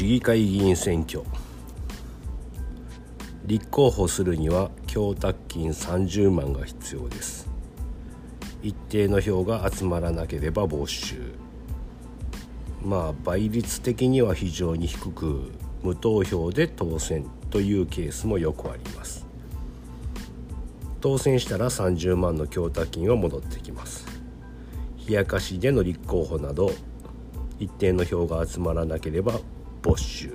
市議会議員選挙。立候補するには供託金30万が必要です。一定の票が集まらなければ没収。まあ倍率的には非常に低く無投票で当選というケースもよくあります。当選したら30万の供託金は戻ってきます。冷やかしでの立候補など一定の票が集まらなければ没収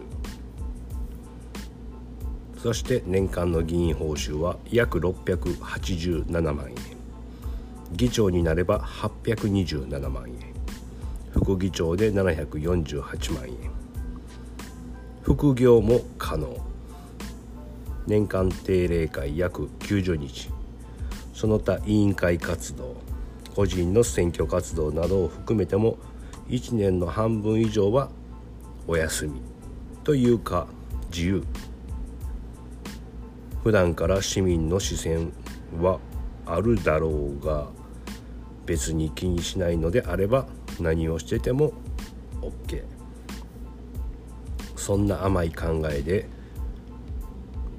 そして年間の議員報酬は約687万円。議長になれば827万円。副議長で748万円。副業も可能。年間定例会約90日。その他委員会活動個人の選挙活動などを含めても1年の半分以上はお休みというか自由。普段から市民の視線はあるだろうが別に気にしないのであれば何をしてても OK そんな甘い考えで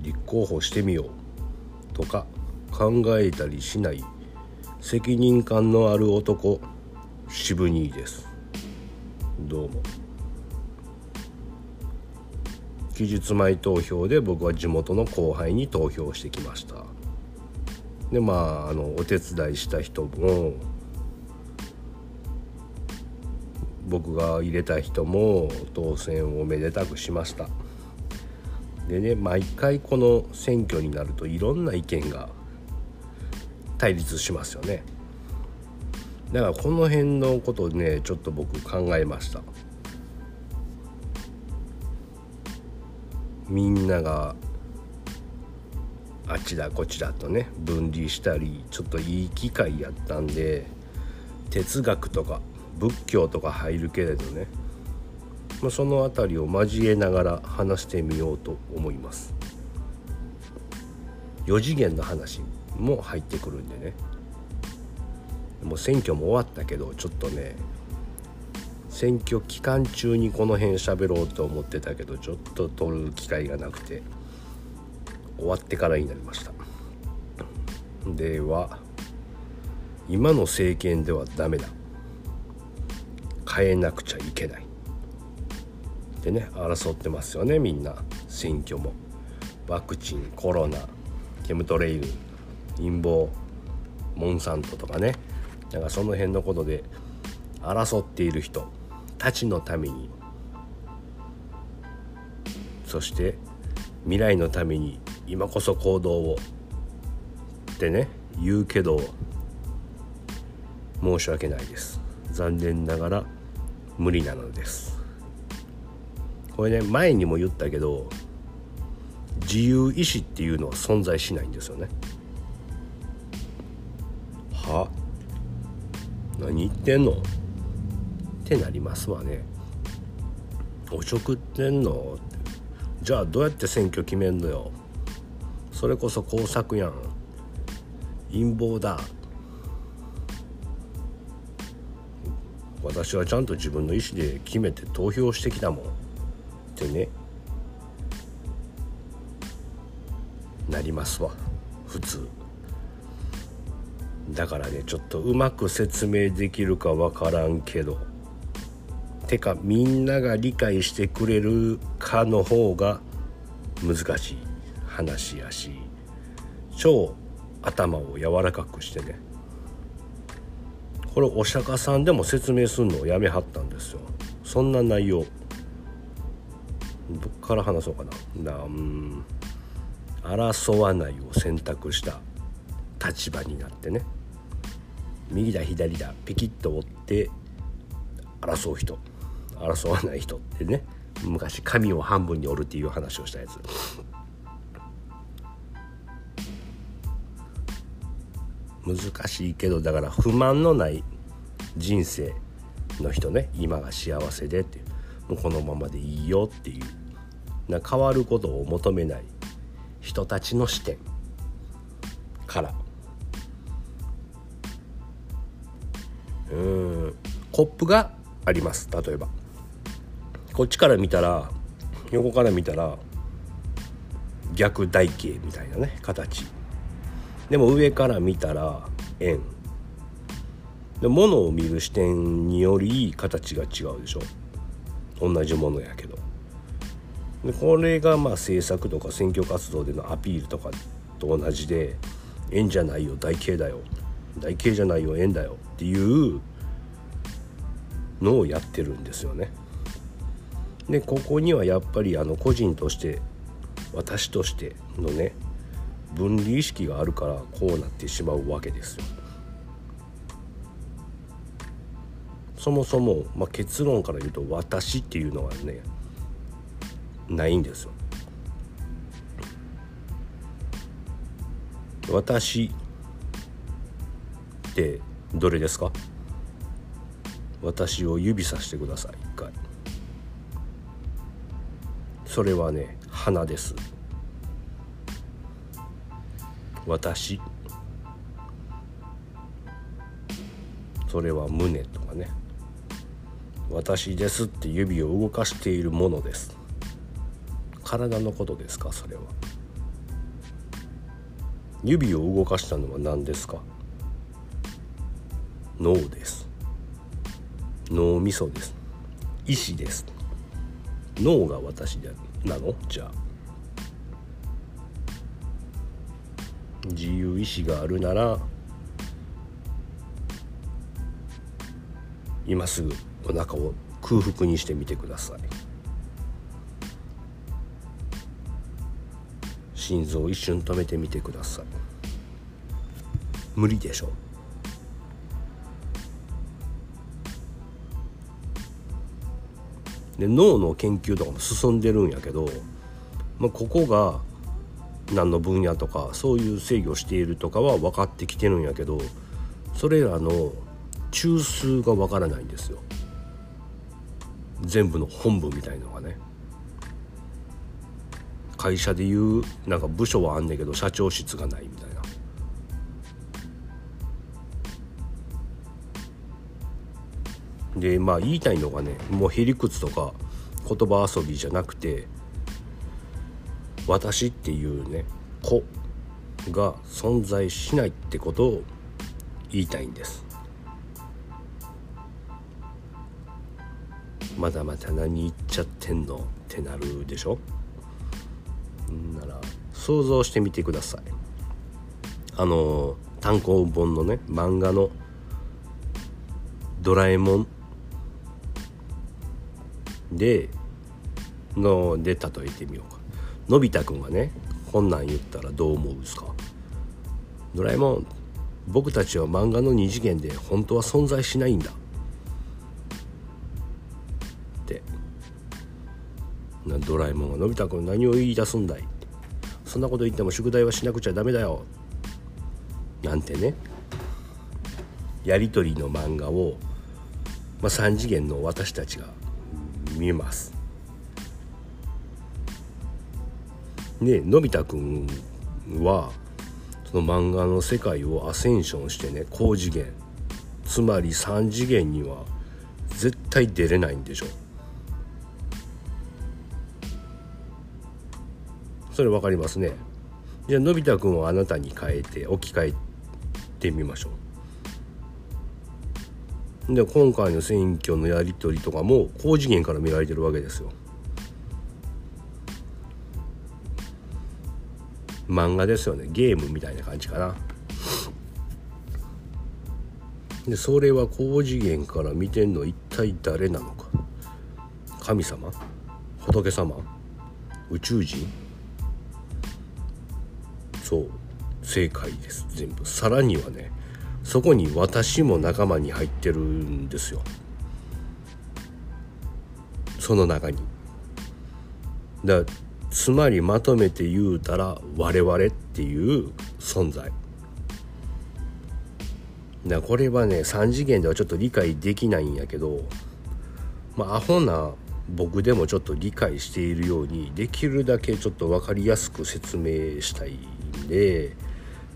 立候補してみようとか考えたりしない責任感のある男渋兄です。どうも。期日前投票で僕は地元の後輩に投票してきました。でまああのお手伝いした人も僕が入れた人も当選をめでたくしました。でね毎回この選挙になるといろんな意見が対立しますよね。だからこの辺のことをねちょっと僕考えました。みんながあちだこちだとね分離したりちょっといい機会やったんで哲学とか仏教とか入るけれどね、まあ、その辺りを交えながら話してみようと思います。4次元の話も入ってくるんでね。もう選挙も終わったけどちょっとね選挙期間中にこの辺喋ろうと思ってたけどちょっと取る機会がなくて終わってからになりました。では今の政権ではダメだ。変えなくちゃいけない。でね争ってますよねみんな。選挙も。ワクチンコロナケムトレイル陰謀モンサントとかね。なんかその辺のことで争っている人。たちのために。そして未来のために今こそ行動を。ってね言うけど申し訳ないです。残念ながら無理なのです。これね前にも言ったけど自由意志っていうのは存在しないんですよね。は？何言ってんの？ってなりますわね。おちょくってんの？じゃあどうやって選挙決めんのよ。それこそ工作やん。陰謀だ。私はちゃんと自分の意思で決めて投票してきたもん。ってね。なりますわ。普通。だからねちょっとうまく説明できるかわからんけど。てかみんなが理解してくれるかの方が難しい話やし超頭を柔らかくしてね。これお釈迦さんでも説明するのをやめはったんですよ。そんな内容。どっから話そうかな。なうん争わないを選択した立場になってね。右だ左だピキッと折って争う人。争わない人ってね昔髪を半分に折るっていう話をしたやつ。難しいけどだから不満のない人生の人ね今が幸せでっていう。もうこのままでいいよっていう。な変わることを求めない人たちの視点から。うん。コップがあります例えば。こっちから見たら横から見たら逆台形みたいなね形。でも上から見たら円。で物を見る視点により形が違うでしょ。同じものやけど。でこれがまあ政策とか選挙活動でのアピールとかと同じで円じゃないよ台形だよ。台形じゃないよ円だよっていうのをやってるんですよね。でここにはやっぱりあの個人として私としてのね分離意識があるからこうなってしまうわけですよ。そもそも、まあ、結論から言うと「私」っていうのはねないんですよ。私ってどれですか？私を指さしてくださいそれはね鼻です。私。それは胸とかね。私ですって指を動かしているものです。体のことですか？それは。指を動かしたのは何ですか？脳です。脳みそです。意志です。脳が私である。なの？じゃあ。自由意志があるなら今すぐお腹を空腹にしてみてください。心臓を一瞬止めてみてください。無理でしょで脳の研究とかも進んでるんやけど、まあ、ここが何の分野とかそういう制御しているとかは分かってきてるんやけどそれらの中枢が分からないんですよ。全部の本部みたいのがね。会社でいうなんか部署はあんねんけど社長室がないみたいな。でまあ言いたいのがねもうへりくつとか言葉遊びじゃなくて私っていうね子が存在しないってことを言いたいんです。まだまだ何言っちゃってんのってなるでしょ？なら想像してみてください。あの単行本のね漫画の「ドラえもん」でので例えてみようか。のび太くんがねこんなん言ったらどう思うんですか？ドラえもん僕たちは漫画の二次元で本当は存在しないんだ。って。ドラえもんがのび太くん何を言い出すんだいそんなこと言っても宿題はしなくちゃダメだよ。なんてね。やり取りの漫画を、まあ、3次元の私たちが見えます。でのび太くんはその漫画の世界をアセンションしてね高次元。つまり3次元には絶対出れないんでしょそれ分かりますね。じゃあのび太くんをあなたに変えて置き換えてみましょう。で今回の選挙のやり取りとかも高次元から見られてるわけですよ。漫画ですよね。ゲームみたいな感じかな。でそれは高次元から見てんの一体誰なのか。神様？仏様？宇宙人？そう正解です。全部。さらにはねそこに私も仲間に入ってるんですよ。その中に。だつまりまとめて言うたら我々っていう存在。だこれはね3次元ではちょっと理解できないんやけどまあアホな僕でもちょっと理解しているようにできるだけちょっと分かりやすく説明したいんで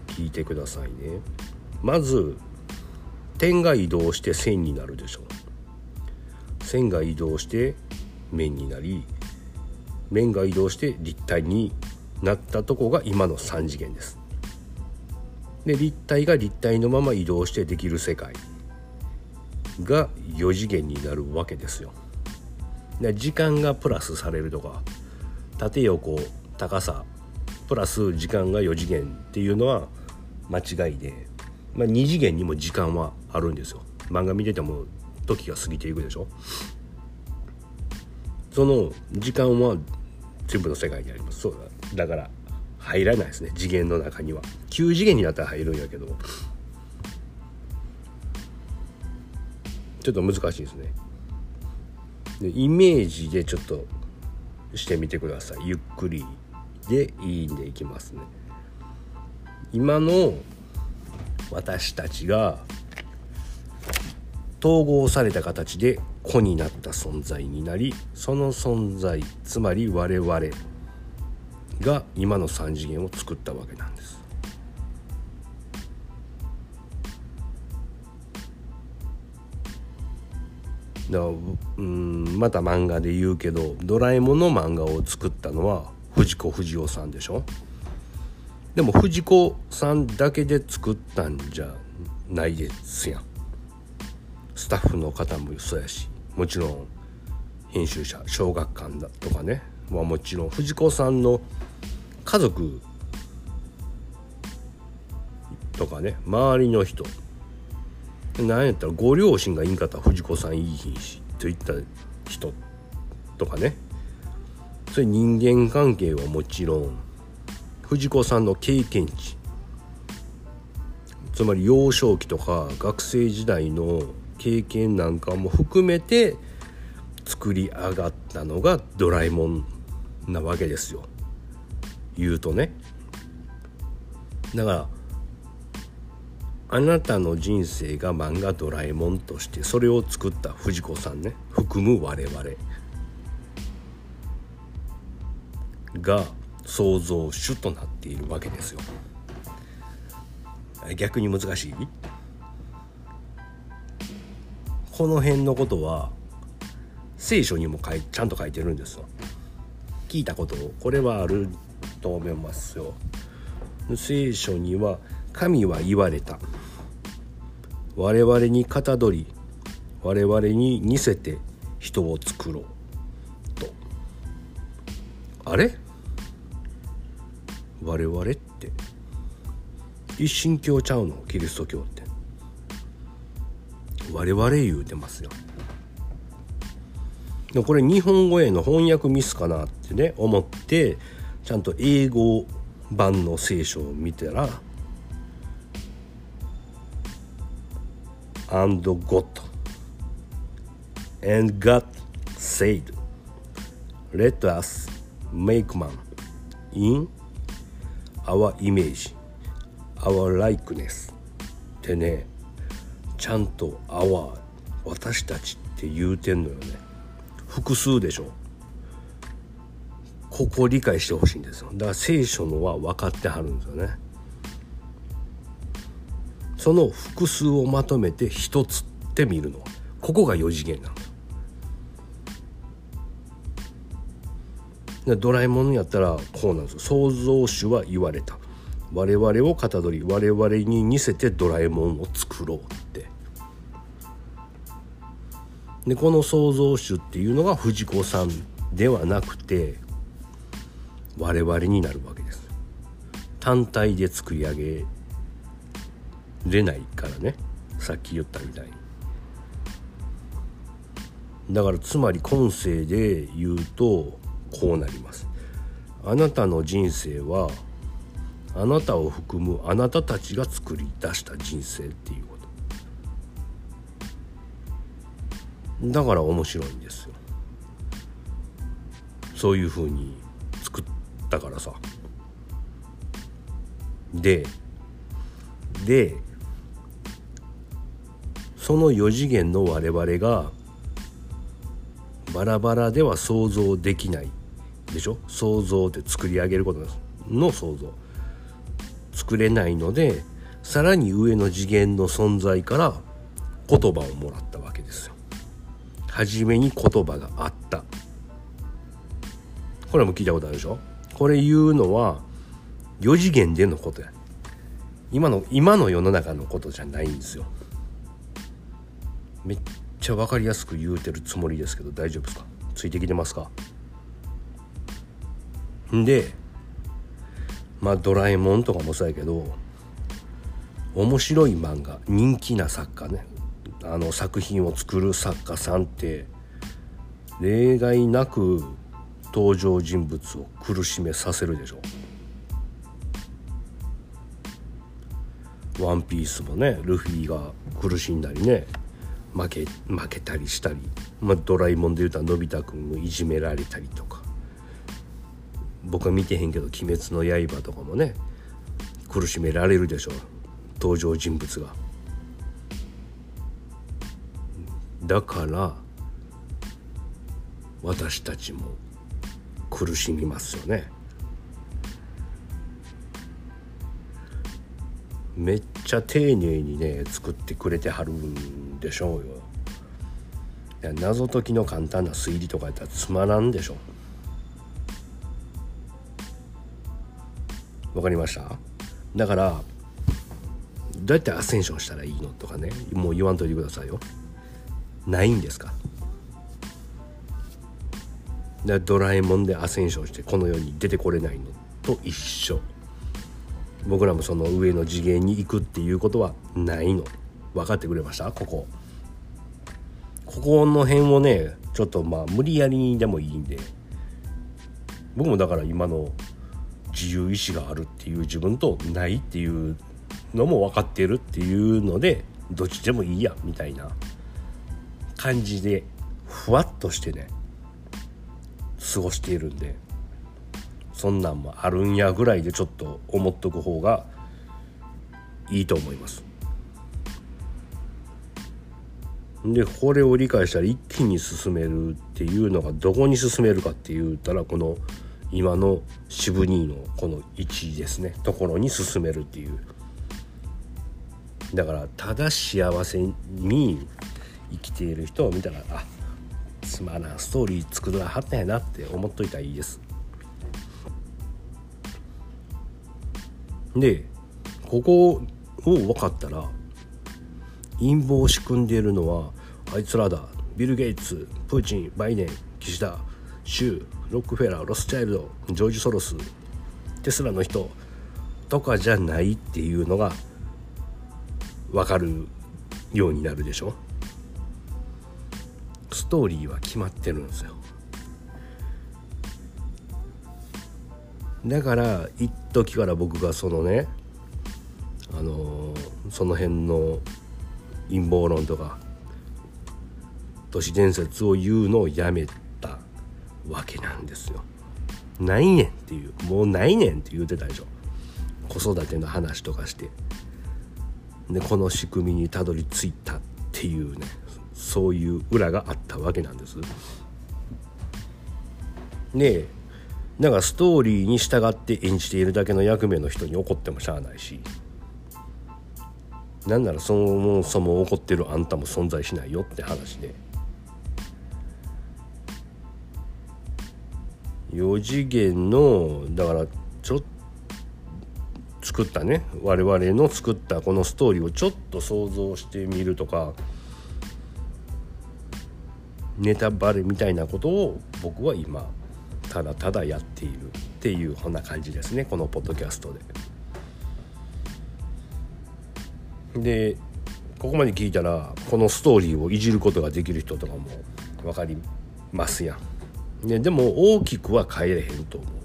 聞いてくださいね。まず点が移動して線になるでしょう。線が移動して面になり面が移動して立体になったとこが今の3次元です。で立体が立体のまま移動してできる世界が4次元になるわけですよ。で時間がプラスされるとか縦横高さプラス時間が4次元っていうのは間違いで、まあ、2次元にも時間はあるんですよ。漫画見てても時が過ぎていくでしょ。その時間は全部の世界にあります。そうだから入らないですね。次元の中には。9次元になったら入るんやけど。ちょっと難しいですね。でイメージでちょっとしてみてください。ゆっくりでいいんでいきますね。今の私たちが統合された形で子になった存在になりその存在つまり我々が今の3次元を作ったわけなんです。だうんまた漫画で言うけど「ドラえもん」の漫画を作ったのは藤子不二雄さんでしょ？でも藤子さんだけで作ったんじゃないですやん。スタッフの方もそうやしもちろん編集者小学館だとかね。はもちろん藤子さんの家族とかね。周りの人。何やったらご両親がいんかったら藤子さんいい品しといった人とかね。それ人間関係はもちろん藤子さんの経験値。つまり幼少期とか学生時代の経験なんかも含めて作り上がったのがドラえもんなわけですよ。言うとね。だからあなたの人生が漫画「ドラえもん」としてそれを作った藤子さんね。含む我々。が創造主となっているわけですよ。逆に難しい？この辺のことは聖書にも書いちゃんと書いてるんですよ。聞いたことこれはあると思いますよ。聖書には神は言われた。我々にかたどり我々に似せて人を作ろうと。あれ？我々って。一神教ちゃうの？キリスト教って。我々言うてますよ。でこれ日本語への翻訳ミスかなってね思ってちゃんと英語版の聖書を見たら「and God and God said let us make man in our image our likeness」ってねちゃんと「our」私たちって言うてんのよね。複数でしょ。ここを理解してほしいんですよ。だから聖書のは分かってはるんですよね。その複数をまとめて一つって見るの。ここが4次元なんドラえもんやったらこうなんです創造主は言われた。我々をかたどり我々に似せてドラえもんを作ろうって。でこの創造主っていうのが藤子さんではなくて我々になるわけです。単体で作り上げれないからね。さっき言ったみたいに。だからつまり今世で言うとこうなります。あなたの人生はあなたを含むあなたたちが作り出した人生っていうこと。だから面白いんですよ。そういうふうに作ったからさ。ででその4次元の我々がバラバラでは想像できない。でしょ？想像で作り上げることの想像。作れないのでさらに上の次元の存在から言葉をもらったわけですよ。初めに言葉があった。これも聞いたことあるでしょ？これ言うのは4次元でのことや。今の今の世の中のことじゃないんですよ。めっちゃ分かりやすく言うてるつもりですけど大丈夫ですか？ついてきてますか？でまあドラえもんとかもそうやけど面白い漫画人気な作家ね。あの作品を作る作家さんって例外なく登場人物を苦しめさせるでしょ。ワンピースもねルフィが苦しんだりね負け負けたりしたり、まあ、ドラえもんで言うたらのび太くんもいじめられたりとか。僕は見てへんけど「鬼滅の刃」とかもね苦しめられるでしょう登場人物が。だから私たちも苦しみますよね。めっちゃ丁寧にね作ってくれてはるんでしょうよ。いや謎解きの簡単な推理とかやったらつまらんでしょ。わかりました？だからどうやってアセンションしたらいいのとかねもう言わんといてくださいよ。ないんですか？だドラえもんでアセンションしてこの世に出てこれないのと一緒。僕らもその上の次元に行くっていうことはないの。分かってくれました？ここ。ここの辺をねちょっとまあ無理やりにでもいいんで。僕もだから今の自由意志があるっていう自分とないっていうのも分かってるっていうのでどっちでもいいやみたいな感じでふわっとしてね過ごしているんでそんなんもあるんやぐらいでちょっと思っとく方がいいと思います。でこれを理解したら一気に進めるっていうのがどこに進めるかって言ったらこの今の渋兄のこの位ですねところに進めるっていう。だからただ幸せに生きている人を見たらあつまらんストーリー作らはったんやなって思っといたらいいです。でここを分かったら陰謀を仕組んでいるのはあいつらだ。ビル・ゲイツプーチンバイデン岸田。シューロックフェラーロスチャイルドジョージ・ソロステスラの人とかじゃないっていうのが分かるようになるでしょ？ストーリーは決まってるんですよ。だから一時から僕がそのねあのその辺の陰謀論とか都市伝説を言うのをやめたわけなんですよ。ないねんっていう。もうないねんって言うてたでしょ。子育ての話とかして。でこの仕組みにたどり着いたっていうね。そういう裏があったわけなんです。でだかストーリーに従って演じているだけの役目の人に怒ってもしゃあないし。なんならそもそも怒ってるあんたも存在しないよって話で。4次元のだからちょっと作ったね我々の作ったこのストーリーをちょっと想像してみるとかネタバレみたいなことを僕は今ただただやっているっていうこんな感じですねこのポッドキャストで。でここまで聞いたらこのストーリーをいじることができる人とかも分かりますやん。ね、でも大きくは変えれへんと思う。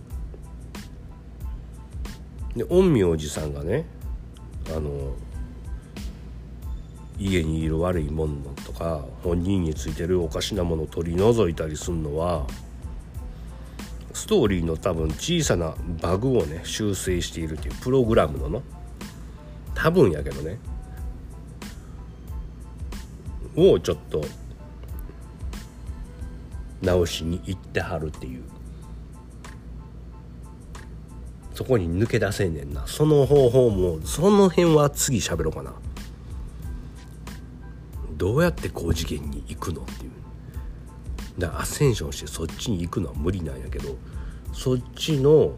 で陰陽師さんがねあの家にいる悪いものとか本人についてるおかしなものを取り除いたりするのはストーリーの多分小さなバグをね修正しているっていうプログラムのの多分やけどねをちょっと直しに行ってはるっていう。そこに抜け出せんねんな。その方法もその辺は次喋ろうかな。どうやって高次元に行くのっていう。だからアセンションしてそっちに行くのは無理なんやけどそっちの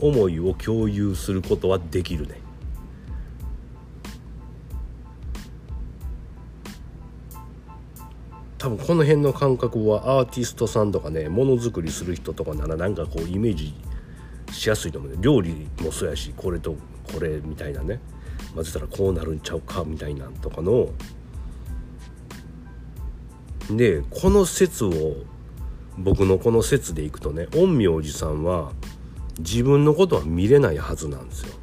思いを共有することはできるね多分この辺の感覚はアーティストさんとかねものづくりする人とかならなんかこうイメージしやすいと思うね。料理もそうやしこれとこれみたいなね。混ぜたらこうなるんちゃうかみたいなんとかの。でこの説を僕のこの説でいくとね陰陽師さんは自分のことは見れないはずなんですよ。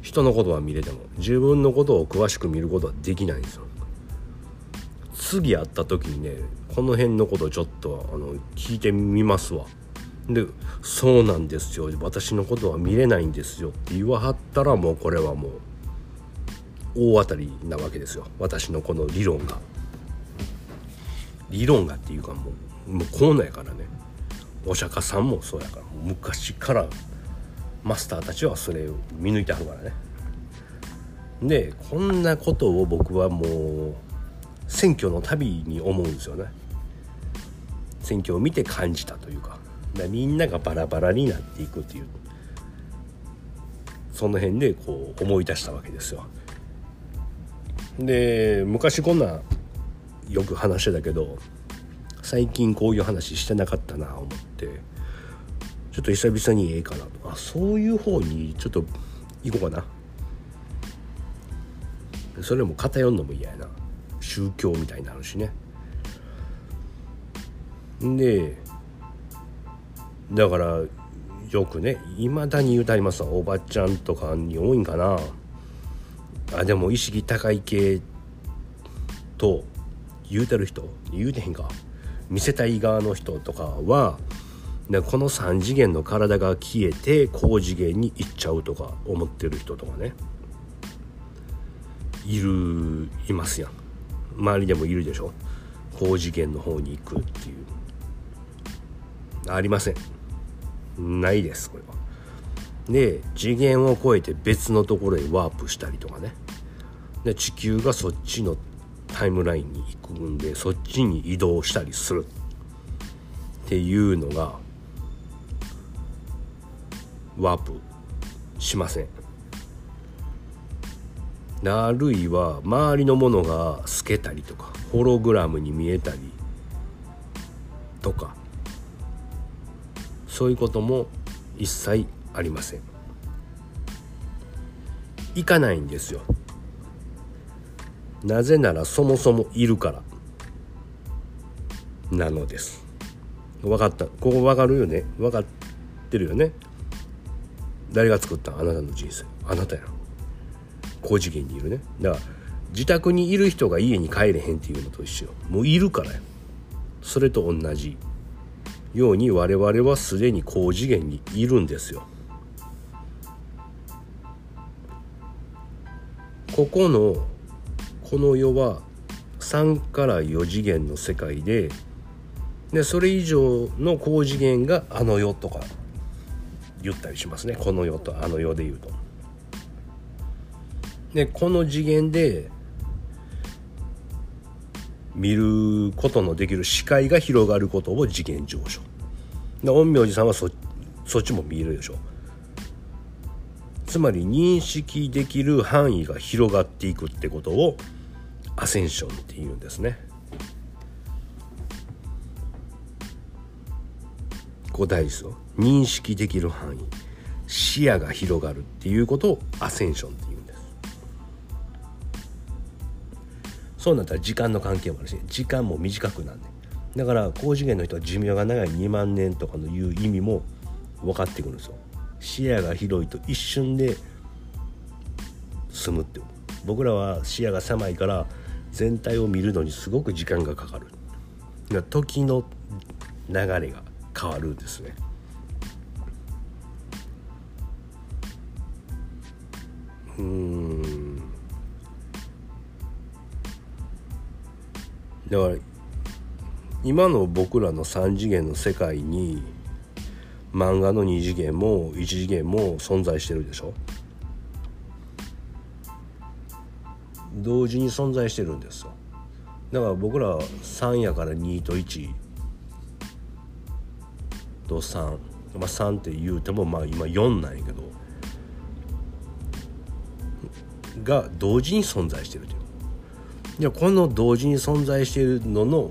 人のことは見れても自分のことを詳しく見ることはできないんですよ。次会った時にねこの辺のことちょっとあの聞いてみますわ。で「そうなんですよ。私のことは見れないんですよ」って言わはったらもうこれはもう大当たりなわけですよ。私のこの理論が。理論がっていうかもうもうこうなんやからね。お釈迦さんもそうやから。昔からマスターたちはそれを見抜いてはるからね。でこんなことを僕はもう選挙のたびに思うんですよね。選挙を見て感じたというかみんながバラバラになっていくっていうその辺でこう思い出したわけですよ。で昔こんなよく話してたけど最近こういう話してなかったな思ってちょっと久々にええかなと。あそういう方にちょっと行こうかな。それも偏んのも嫌やな。宗教みたいになるしね。でだからよくねいまだに言うてありますわ。おばちゃんとかに多いんかな。あでも意識高い系と言うてる人言うてへんか。見せたい側の人とかはこの3次元の体が消えて高次元に行っちゃうとか思ってる人とかね。いるいますやん。周りでもいるでしょ？高次元の方に行くっていう。ありません。ないですこれは。で次元を超えて別のところへワープしたりとかね。で地球がそっちのタイムラインに行くんでそっちに移動したりするっていうのがワープしません。あるいは周りのものが透けたりとかホログラムに見えたりとか。そういうことも一切ありません。行かないんですよ。なぜならそもそもいるから。なのです。分かった。ここ分かるよね。分かってるよね。誰が作ったあなたの人生。あなたやろ。高次元にいるね。だから自宅にいる人が家に帰れへんっていうのと一緒もういるからよ。それと同じように我々はすでに高次元にいるんですよ。ここのこの世は3から4次元の世界ででそれ以上の高次元があの世とか言ったりしますね。この世とあの世で言うと。でこの次元で見ることのできる視界が広がることを次元上昇。で陰陽師さんはそそっちも見えるでしょ。つまり認識できる範囲が広がっていくってことをアセンションっていうんですね。ここ大事ですよ認識できる範囲。視野が広がるっていうことをアセンションっていうそうなったら時間の関係もあるし時間も短くなんねだから高次元の人は寿命が長い2万年とかのいう意味も分かってくるんですよ。視野が広いと一瞬で済むって僕らは視野が狭いから全体を見るのにすごく時間がかかる。時の流れが変わるんですね。うん。だから今の僕らの3次元の世界に漫画の2次元も1次元も存在してるでしょ？同時に存在してるんですよ。だから僕らは3やから2と1と3、まあ、3って言うてもまあ今4なんやけど。が同時に存在してるという。いやこの同時に存在しているのの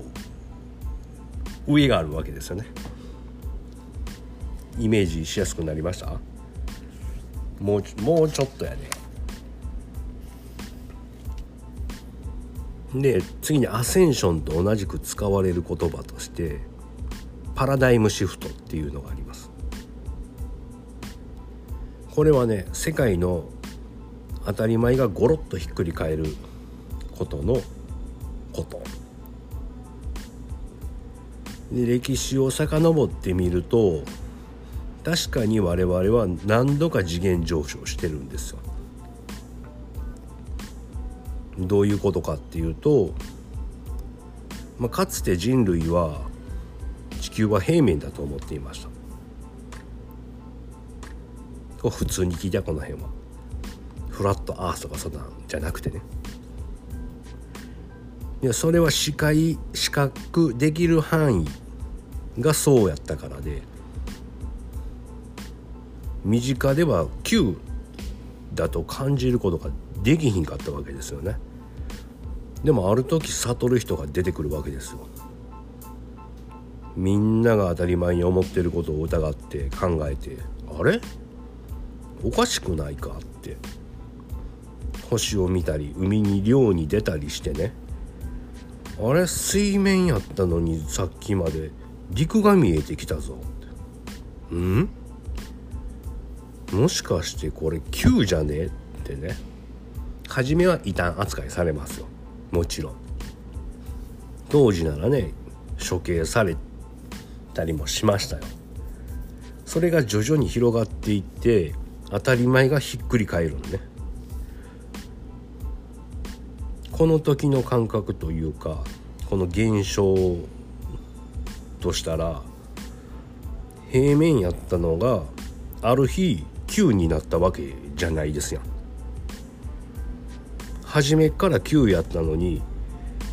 上があるわけですよね。イメージしやすくなりました？もうもうちょっとやねで次にアセンションと同じく使われる言葉としてパラダイムシフトっていうのがあります。これはね世界の当たり前がゴロッとひっくり返ることのことで歴史を遡ってみると確かに我々は何度か次元上昇してるんですよ。どういうことかっていうと、まあ、かつて人類は地球は平面だと思っていました。普通に聞いたこの辺は。フラットアースとかそんなんじゃなくてね。いやそれは視界視覚できる範囲がそうやったからで身近では9だと感じることができひんかったわけですよね。でもある時悟る人が出てくるわけですよ。みんなが当たり前に思ってることを疑って考えてあれ？おかしくないかって。星を見たり海に漁に出たりしてね。あれ水面やったのにさっきまで陸が見えてきたぞ。うん？もしかしてこれ9じゃね？えってね。初めは異端扱いされますよ。もちろん。当時ならね処刑されたりもしましたよ。それが徐々に広がっていって当たり前がひっくり返るのね。この時の感覚というかこの現象としたら平面やったのがある日9になったわけじゃないですやん。初めから9やったのに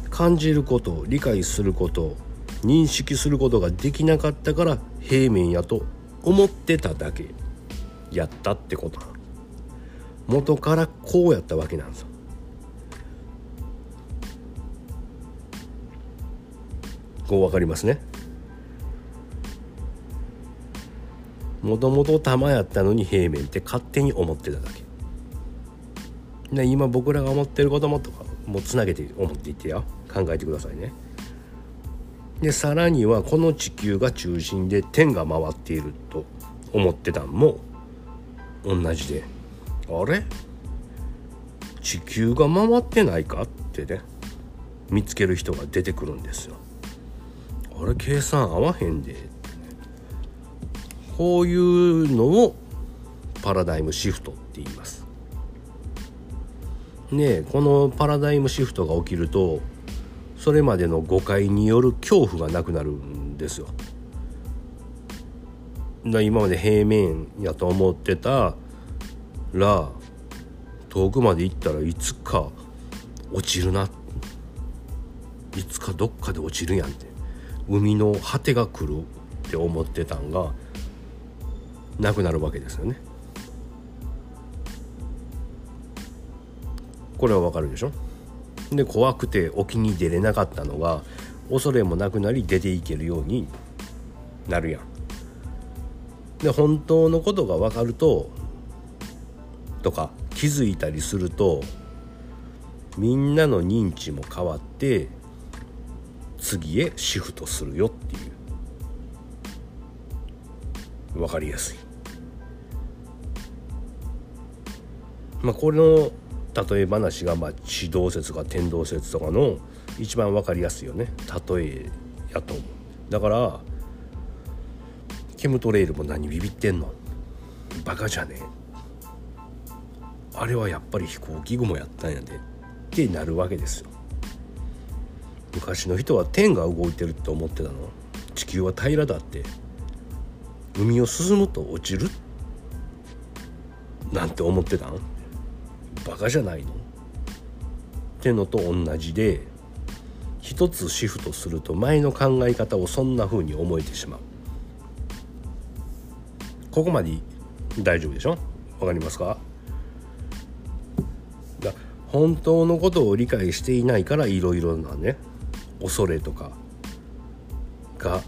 感じること理解すること認識することができなかったから平面やと思ってただけやったってこと元からこうやったわけなんですよ。こう分かりますね。もともと玉やったのに平面って勝手に思ってただけ。で今僕らが思ってることもとかもつなげて思っていってよ。考えてくださいね。でさらにはこの地球が中心で天が回っていると思ってたんも同じで。あれ？地球が回ってないか？ってね見つける人が出てくるんですよ。あれ計算合わへんで。こういうのをパラダイムシフトって言います。ねこのパラダイムシフトが起きるとそれまでの誤解による恐怖がなくなるんですよ。今まで平面やと思ってたら遠くまで行ったらいつか落ちるな。いつかどっかで落ちるやんって。海の果てが来るって思ってたんがなくなるわけですよね。これはわかるでしょ？で怖くて沖に出れなかったのが恐れもなくなり出ていけるようになるやん。で本当のことが分かるととか気づいたりするとみんなの認知も変わって次へシフトするよっていう分かりやすい。まあこれの例え話がまあ地動説か天動説とかの一番分かりやすいよね例えやと思うだからケムトレイルも何ビビってんのバカじゃねえあれはやっぱり飛行機雲やったんやでってなるわけですよ昔の人は天が動いてるって思ってたの。地球は平らだって。海を進むと落ちる。なんて思ってたん？バカじゃないの？ってのと同じで一つシフトすると前の考え方をそんな風に思えてしまう。ここまで大丈夫でしょ？わかりますか？本当のことを理解していないからいろいろなね。恐れとかが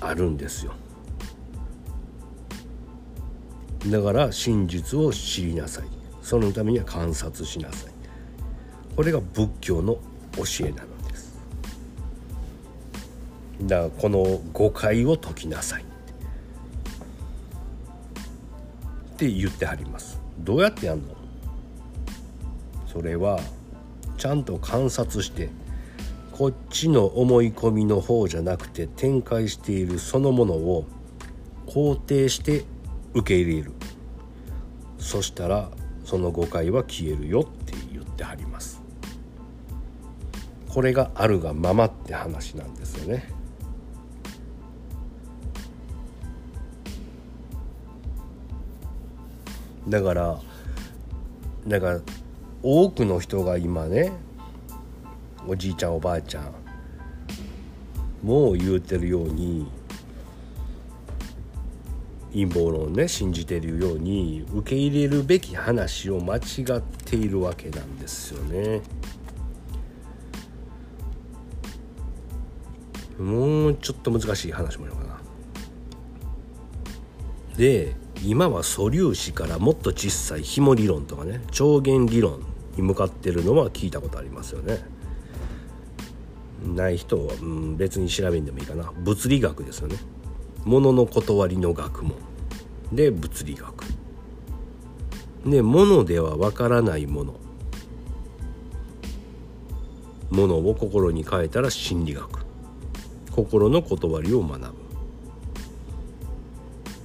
あるんですよ。だから真実を知りなさい。そのためには観察しなさい。これが仏教の教えなのです。だからこの誤解を解きなさい。って言ってはります。どうやってやんの？それはちゃんと観察してこっちの思い込みの方じゃなくて展開しているそのものを肯定して受け入れる。そしたらその誤解は消えるよって言ってはります。これがあるがままって話なんですよね。だからだから多くの人が今ねおじいちゃんおばあちゃんもう言うてるように陰謀論ね信じてるように受け入れるべき話を間違っているわけなんですよね。もうちょっと難しい話もあるかな。で今は素粒子からもっと小さい紐理論とかね超弦理論に向かってるのは聞いたことありますよね。ない人は、うん、別に調べんでもいいかな。物理学ですよね。ものの断りの学問。で物理学。でものではわからないもの。ものを心に変えたら心理学。心の断りを学ぶ。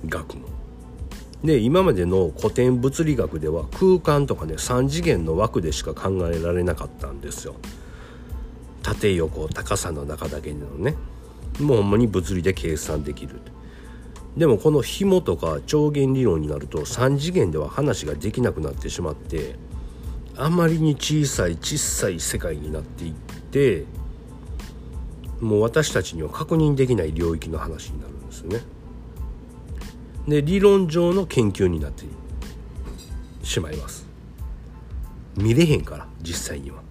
学問。で今までの古典物理学では空間とかね3次元の枠でしか考えられなかったんですよ。縦横高さの中だけのねもうほんまに物理で計算できるでもこの紐とか超弦理論になると3次元では話ができなくなってしまってあまりに小さい小さい世界になっていってもう私たちには確認できない領域の話になるんですよね。で理論上の研究になってしまいます。見れへんから実際には。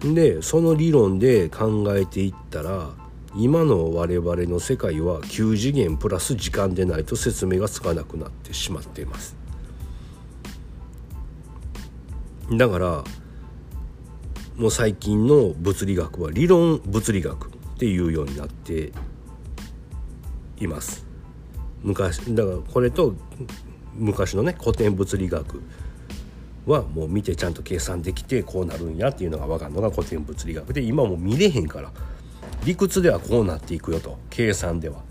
でその理論で考えていったら今の我々の世界は9次元プラス時間でないと説明がつかなくなってしまっています。だからもう最近の物理学は理論物理学っていうようになっています。昔だからこれと昔のね古典物理学はもう見てちゃんと計算できてこうなるんやっていうのが分かるのが古典物理学で今も見れへんから理屈ではこうなっていくよと計算では。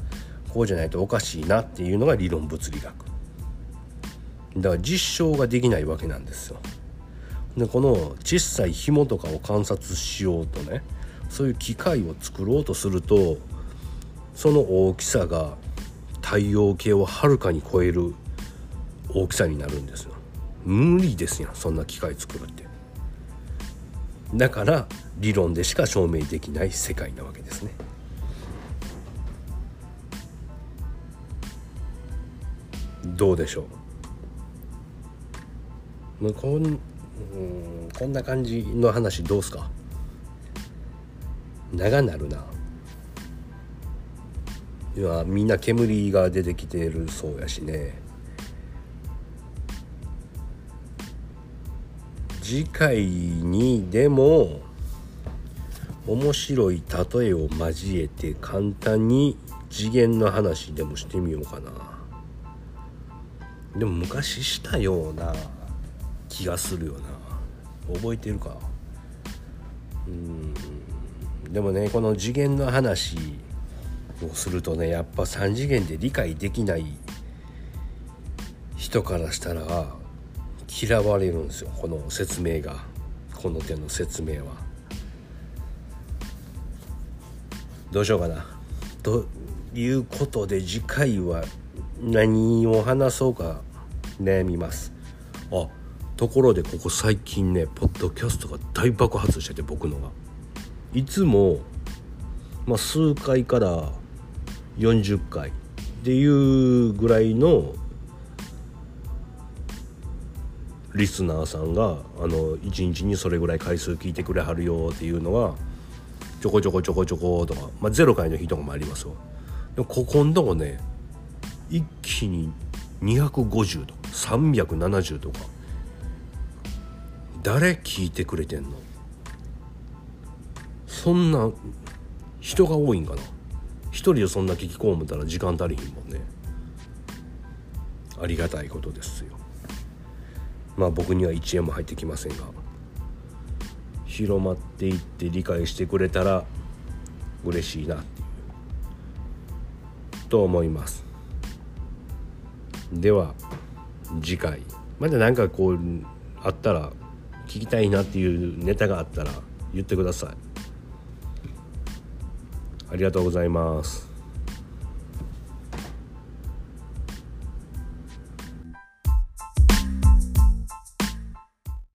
こうじゃないとおかしいなっていうのが理論物理学。だから実証ができないわけなんですよ。でこの小さい紐とかを観察しようとねそういう機械を作ろうとするとその大きさが太陽系をはるかに超える大きさになるんです。無理ですやんそんな機械作るって。だから理論でしか証明できない世界なわけですね。どうでしょうもう？こんうんこんな感じの話どうすか？長なるな。今みんな煙が出てきてるそうやしね。次回にでも面白い例えを交えて簡単に次元の話でもしてみようかな。でも昔したような気がするよな。覚えてるか？うん。でもねこの次元の話をするとねやっぱ3次元で理解できない人からしたら嫌われるんですよこの説明がこの手の説明は。どうしようかな。ということで次回は何を話そうか悩みます。あところでここ最近ねポッドキャストが大爆発してて僕のが。いつも、まあ、数回から40回っていうぐらいのリスナーさんがあの1日にそれぐらい回数聞いてくれはるよっていうのがちょこちょこちょこちょことか、まあ、ゼロ回の日とかもありますよ。でもここんとこね一気に250とか370とか。誰聞いてくれてんの？そんな人が多いんかな。一人でそんな聞きこう思ったら時間足りひんもんね。ありがたいことですよ。まあ僕には1円も入ってきませんが広まっていって理解してくれたら嬉しいなっていうと思います。では次回。まだ何かこうあったら聞きたいなっていうネタがあったら言ってください。ありがとうございます。